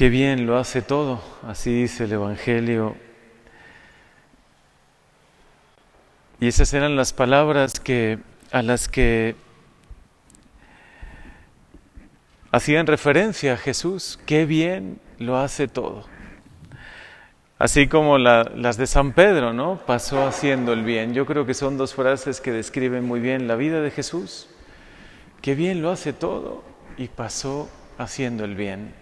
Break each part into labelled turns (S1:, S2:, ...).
S1: Qué bien lo hace todo, así dice el Evangelio. Y esas eran las palabras que a las que hacían referencia a Jesús. Qué bien lo hace todo. Así como las de San Pedro, ¿no? Pasó haciendo el bien. Yo creo que son dos frases que describen muy bien la vida de Jesús. Qué bien lo hace todo y pasó haciendo el bien.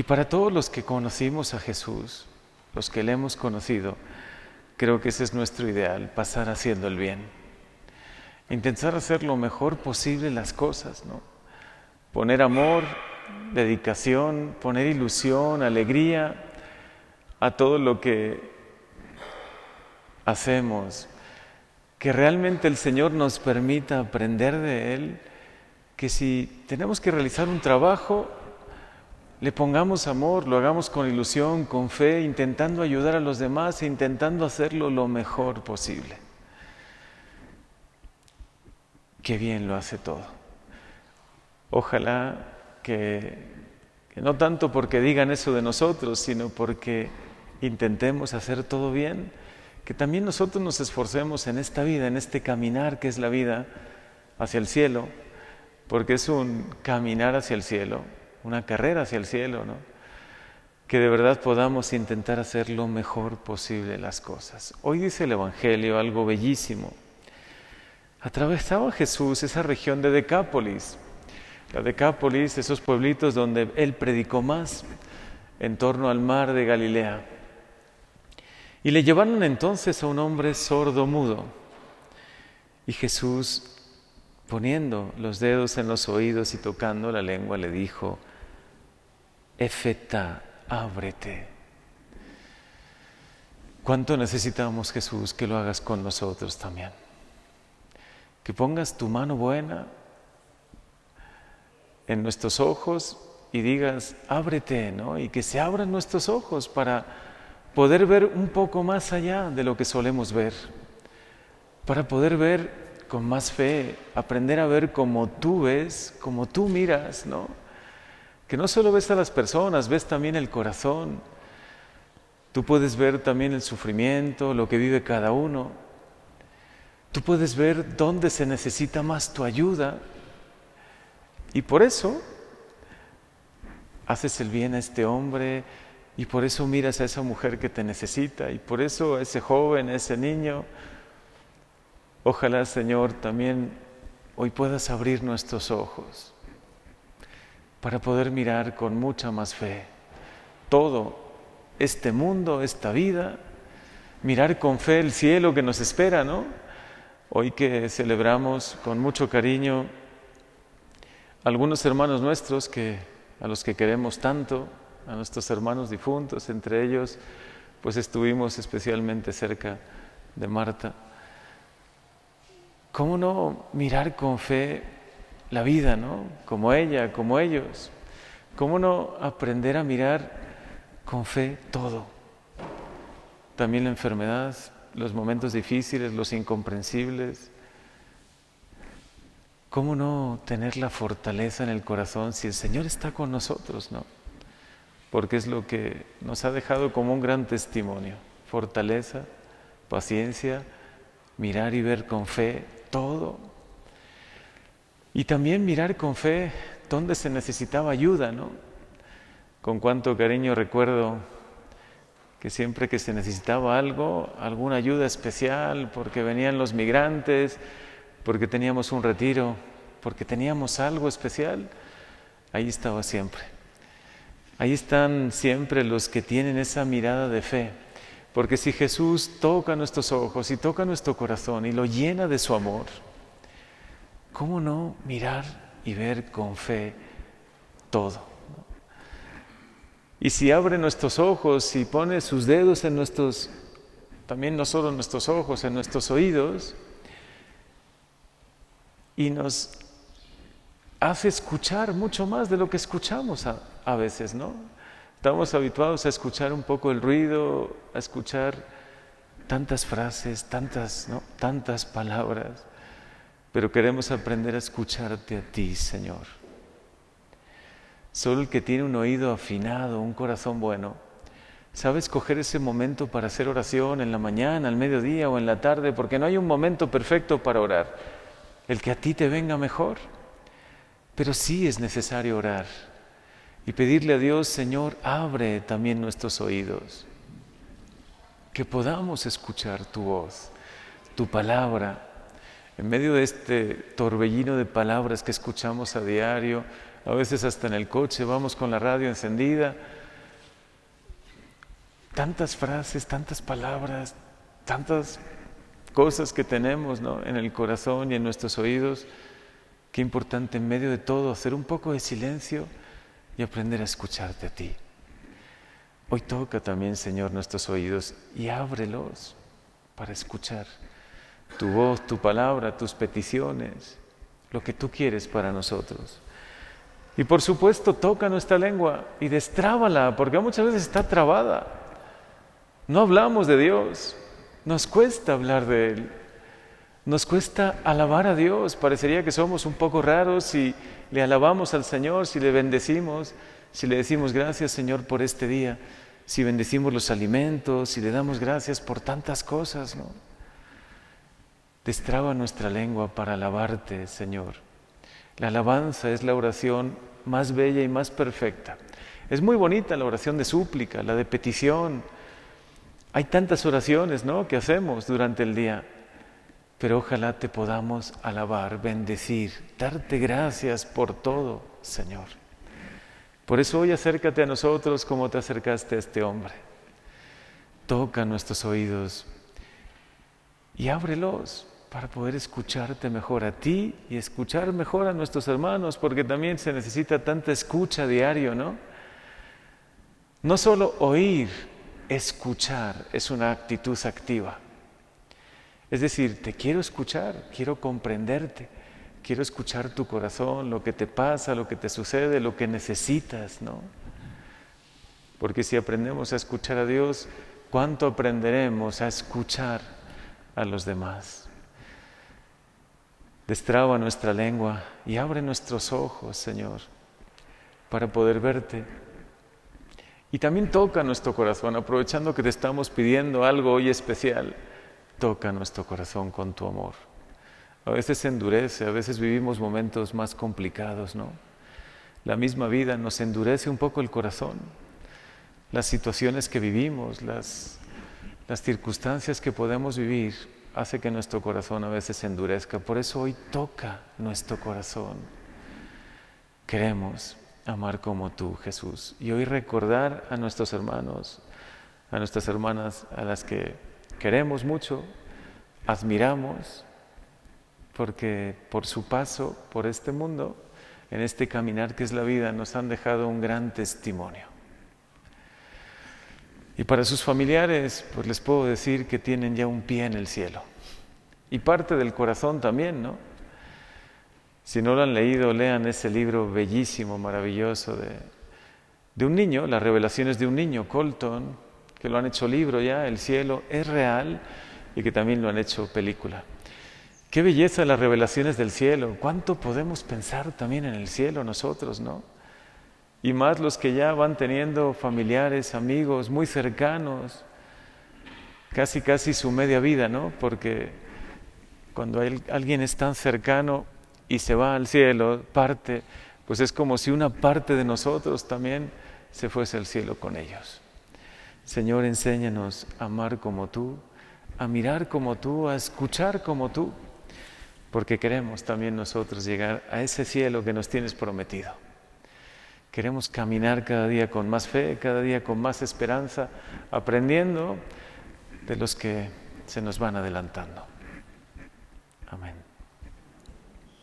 S1: Y para todos los que conocimos a Jesús, los que le hemos conocido, creo que ese es nuestro ideal, pasar haciendo el bien. Intentar hacer lo mejor posible las cosas, ¿no? Poner amor, dedicación, poner ilusión, alegría a todo lo que hacemos. Que realmente el Señor nos permita aprender de Él, que si tenemos que realizar un trabajo, le pongamos amor, lo hagamos con ilusión, con fe, intentando ayudar a los demás e intentando hacerlo lo mejor posible. Qué bien lo hace todo. Ojalá que, que, no tanto porque digan eso de nosotros, sino porque intentemos hacer todo bien, que también nosotros nos esforcemos en esta vida, en este caminar que es la vida hacia el cielo, porque es un caminar hacia el cielo, una carrera hacia el cielo, ¿no? Que de verdad podamos intentar hacer lo mejor posible las cosas. Hoy dice el Evangelio algo bellísimo. Atravesaba Jesús esa región de Decápolis. La Decápolis, esos pueblitos donde él predicó más, en torno al mar de Galilea. Y le llevaron entonces a un hombre sordo mudo. Y Jesús, poniendo los dedos en los oídos y tocando la lengua, le dijo, Efeta, ábrete. ¿Cuánto necesitamos, Jesús, que lo hagas con nosotros también? Que pongas tu mano buena en nuestros ojos y digas, ábrete, ¿no? Y que se abran nuestros ojos para poder ver un poco más allá de lo que solemos ver, para poder ver con más fe, aprender a ver como tú ves, como tú miras, ¿no? Que no solo ves a las personas, ves también el corazón. Tú puedes ver también el sufrimiento, lo que vive cada uno. Tú puedes ver dónde se necesita más tu ayuda. Y por eso haces el bien a este hombre y por eso miras a esa mujer que te necesita y por eso a ese joven, a ese niño. Ojalá, Señor, también hoy puedas abrir nuestros ojos para poder mirar con mucha más fe todo este mundo, esta vida, mirar con fe el cielo que nos espera, ¿no? Hoy que celebramos con mucho cariño algunos hermanos nuestros que a los que queremos tanto, a nuestros hermanos difuntos, entre ellos pues estuvimos especialmente cerca de Marta. ¿Cómo no mirar con fe la vida, ¿no? Como ella, como ellos. ¿Cómo no aprender a mirar con fe todo? También la enfermedad, los momentos difíciles, los incomprensibles. ¿Cómo no tener la fortaleza en el corazón si el Señor está con nosotros, no? Porque es lo que nos ha dejado como un gran testimonio. Fortaleza, paciencia, mirar y ver con fe todo y también mirar con fe dónde se necesitaba ayuda, ¿no? Con cuánto cariño recuerdo que siempre que se necesitaba algo, alguna ayuda especial, porque venían los migrantes, porque teníamos un retiro, porque teníamos algo especial, ahí estaba siempre. Ahí están siempre los que tienen esa mirada de fe, porque si Jesús toca nuestros ojos y toca nuestro corazón y lo llena de su amor, ¿cómo no mirar y ver con fe todo? Y si abre nuestros ojos y pone sus dedos en nuestros, también no solo en nuestros ojos, en nuestros oídos, y nos hace escuchar mucho más de lo que escuchamos a, veces, ¿no? Estamos habituados a escuchar un poco el ruido, a escuchar tantas frases, tantas, tantas palabras pero queremos aprender a escucharte a ti, Señor. Solo el que tiene un oído afinado, un corazón bueno, sabe escoger ese momento para hacer oración en la mañana, al mediodía o en la tarde, porque no hay un momento perfecto para orar, el que a ti te venga mejor. Pero sí es necesario orar y pedirle a Dios, Señor, abre también nuestros oídos, que podamos escuchar tu voz, tu palabra, en medio de este torbellino de palabras que escuchamos a diario, a veces hasta en el coche, vamos con la radio encendida, tantas frases, tantas palabras, tantas cosas que tenemos en el corazón y en nuestros oídos, qué importante en medio de todo hacer un poco de silencio y aprender a escucharte a ti. Hoy toca también, Señor, nuestros oídos y ábrelos para escuchar tu voz, tu palabra, tus peticiones, lo que tú quieres para nosotros. Y por supuesto, toca nuestra lengua y destrábala, porque muchas veces está trabada. No hablamos de Dios, nos cuesta hablar de Él, nos cuesta alabar a Dios. Parecería que somos un poco raros si le alabamos al Señor, si le bendecimos, si le decimos gracias Señor por este día, si bendecimos los alimentos, si le damos gracias por tantas cosas, ¿no? Destraba nuestra lengua para alabarte, Señor. La alabanza es la oración más bella y más perfecta. Es muy bonita la oración de súplica, la de petición. Hay tantas oraciones, ¿no? que hacemos durante el día. Pero ojalá te podamos alabar, bendecir, darte gracias por todo, Señor. Por eso hoy acércate a nosotros como te acercaste a este hombre. Toca nuestros oídos y ábrelos para poder escucharte mejor a ti y escuchar mejor a nuestros hermanos, porque también se necesita tanta escucha diario, ¿no? No solo oír, escuchar es una actitud activa. Es decir, te quiero escuchar, quiero comprenderte, quiero escuchar tu corazón, lo que te pasa, lo que te sucede, lo que necesitas, ¿no? Porque si aprendemos a escuchar a Dios, ¿cuánto aprenderemos a escuchar a los demás? Destraba nuestra lengua y abre nuestros ojos, Señor, para poder verte. Y también toca nuestro corazón, aprovechando que te estamos pidiendo algo hoy especial, toca nuestro corazón con tu amor. A veces se endurece, a veces vivimos momentos más complicados, ¿no? La misma vida nos endurece un poco el corazón. Las situaciones que vivimos, las, las circunstancias que podemos vivir, hace que nuestro corazón a veces se endurezca. Por eso hoy toca nuestro corazón. Queremos amar como tú, Jesús. Y hoy recordar a nuestros hermanos, a nuestras hermanas, a las que queremos mucho, admiramos, porque por su paso por este mundo, en este caminar que es la vida, nos han dejado un gran testimonio. Y para sus familiares, pues les puedo decir que tienen ya un pie en el cielo. Y parte del corazón también, ¿no? Si no lo han leído, lean ese libro bellísimo, maravilloso de, de un niño, las revelaciones de un niño, Colton, que lo han hecho libro ya, El cielo es real, y que también lo han hecho película. Qué belleza las revelaciones del cielo, cuánto podemos pensar también en el cielo nosotros, ¿no? Y más los que ya van teniendo familiares, amigos muy cercanos, casi casi su media vida, ¿no? Porque cuando alguien es tan cercano y se va al cielo, parte, pues es como si una parte de nosotros también se fuese al cielo con ellos. Señor, enséñanos a amar como tú, a mirar como tú, a escuchar como tú, porque queremos también nosotros llegar a ese cielo que nos tienes prometido. Queremos caminar cada día con más fe, cada día con más esperanza, aprendiendo de los que se nos van adelantando. Amén.